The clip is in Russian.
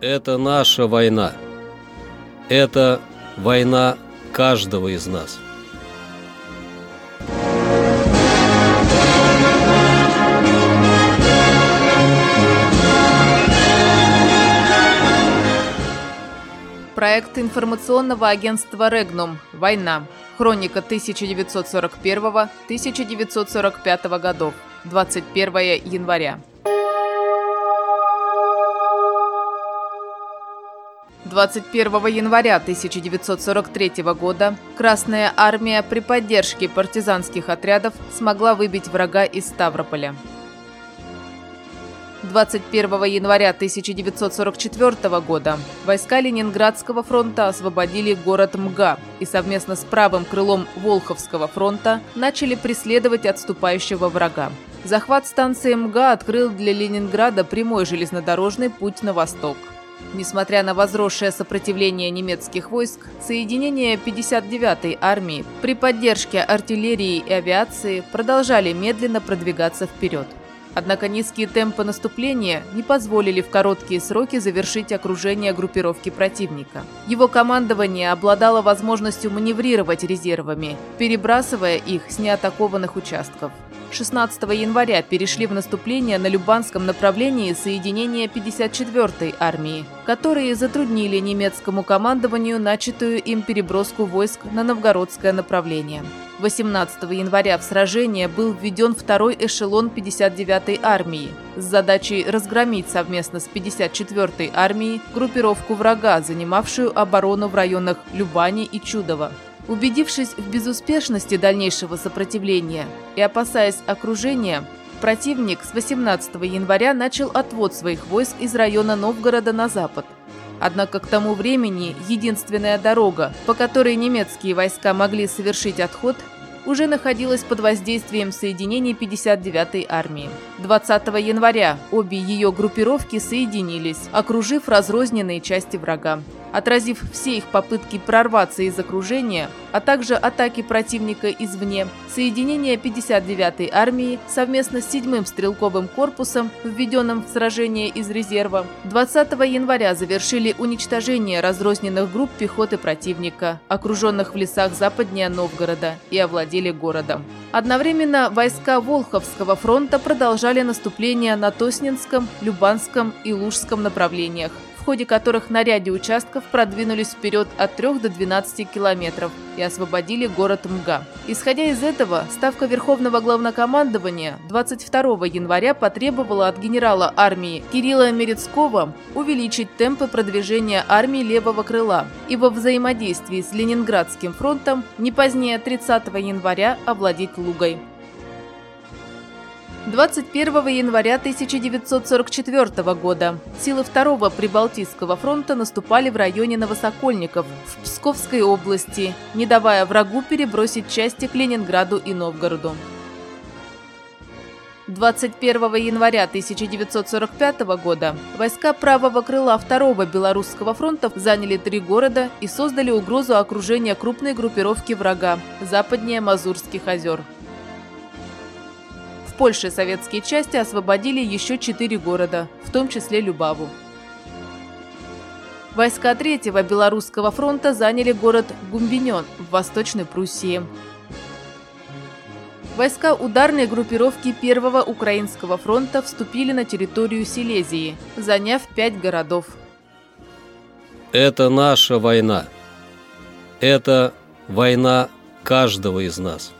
Это наша война. Это война каждого из нас. Проект информационного агентства «Регнум. Война. Хроника 1941-1945 годов. 21 января. 21 января 1943 года Красная армия при поддержке партизанских отрядов смогла выбить врага из Ставрополя. 21 января 1944 года войска Ленинградского фронта освободили город МГА и совместно с правым крылом Волховского фронта начали преследовать отступающего врага. Захват станции МГА открыл для Ленинграда прямой железнодорожный путь на восток. Несмотря на возросшее сопротивление немецких войск, соединения 59-й армии при поддержке артиллерии и авиации продолжали медленно продвигаться вперед. Однако низкие темпы наступления не позволили в короткие сроки завершить окружение группировки противника. Его командование обладало возможностью маневрировать резервами, перебрасывая их с неатакованных участков. 16 января перешли в наступление на Любанском направлении соединения 54-й армии, которые затруднили немецкому командованию начатую им переброску войск на новгородское направление. 18 января в сражение был введен второй эшелон 59-й армии с задачей разгромить совместно с 54-й армией группировку врага, занимавшую оборону в районах Любани и Чудово. Убедившись в безуспешности дальнейшего сопротивления и опасаясь окружения, противник с 18 января начал отвод своих войск из района Новгорода на запад. Однако к тому времени единственная дорога, по которой немецкие войска могли совершить отход, уже находилась под воздействием соединений 59-й армии. 20 января обе ее группировки соединились, окружив разрозненные части врага. Отразив все их попытки прорваться из окружения, а также атаки противника извне, соединение 59-й армии совместно с 7-м стрелковым корпусом, введенным в сражение из резерва, 20 января завершили уничтожение разрозненных групп пехоты противника, окруженных в лесах западнее Новгорода, и овладели городом. Одновременно войска Волховского фронта продолжали наступление на Тоснинском, Любанском и Лужском направлениях, ходе которых на ряде участков продвинулись вперед от 3 до 12 километров и освободили город МГА. Исходя из этого, Ставка Верховного Главнокомандования 22 января потребовала от генерала армии Кирилла Мерецкого увеличить темпы продвижения армии левого крыла и во взаимодействии с Ленинградским фронтом не позднее 30 января овладеть Лугой. 21 января 1944 года силы второго Прибалтийского фронта наступали в районе Новосокольников в Псковской области, не давая врагу перебросить части к Ленинграду и Новгороду. 21 января 1945 года войска правого крыла второго Белорусского фронта заняли три города и создали угрозу окружения крупной группировки врага западнее Мазурских озер. Польше советские части освободили еще четыре города, в том числе Любаву. Войска Третьего Белорусского фронта заняли город Гумбинен в Восточной Пруссии. Войска ударной группировки Первого Украинского фронта вступили на территорию Силезии, заняв пять городов. Это наша война. Это война каждого из нас.